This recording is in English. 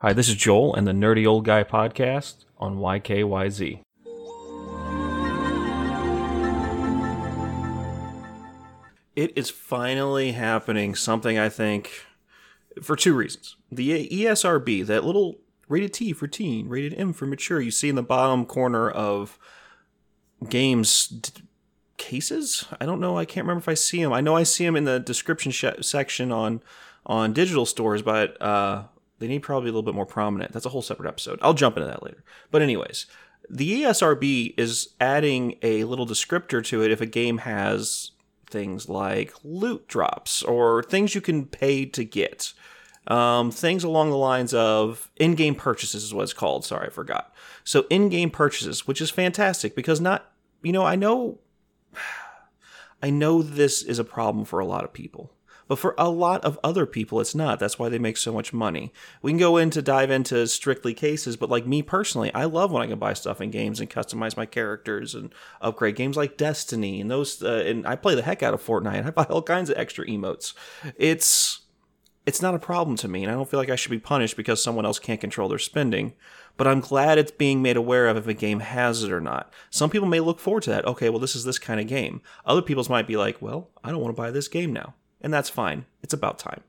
Hi, this is Joel and the Nerdy Old Guy podcast on YKYZ. It is finally happening, something I think for two reasons. The ESRB, that little rated T for teen, rated M for mature, you see in the bottom corner of games d- cases. I don't know. I can't remember if I see them. I know I see them in the description sh- section on on digital stores, but uh, they need probably a little bit more prominent. That's a whole separate episode. I'll jump into that later. But anyways, the ESRB is adding a little descriptor to it if a game has things like loot drops or things you can pay to get. Um, things along the lines of in-game purchases is what it's called. Sorry, I forgot. So in-game purchases, which is fantastic because not, you know, I know, I know this is a problem for a lot of people. But for a lot of other people, it's not. That's why they make so much money. We can go into dive into strictly cases, but like me personally, I love when I can buy stuff in games and customize my characters and upgrade games like Destiny and those. Uh, and I play the heck out of Fortnite. I buy all kinds of extra emotes. It's it's not a problem to me, and I don't feel like I should be punished because someone else can't control their spending. But I'm glad it's being made aware of if a game has it or not. Some people may look forward to that. Okay, well, this is this kind of game. Other people's might be like, well, I don't want to buy this game now and that's fine. It's about time.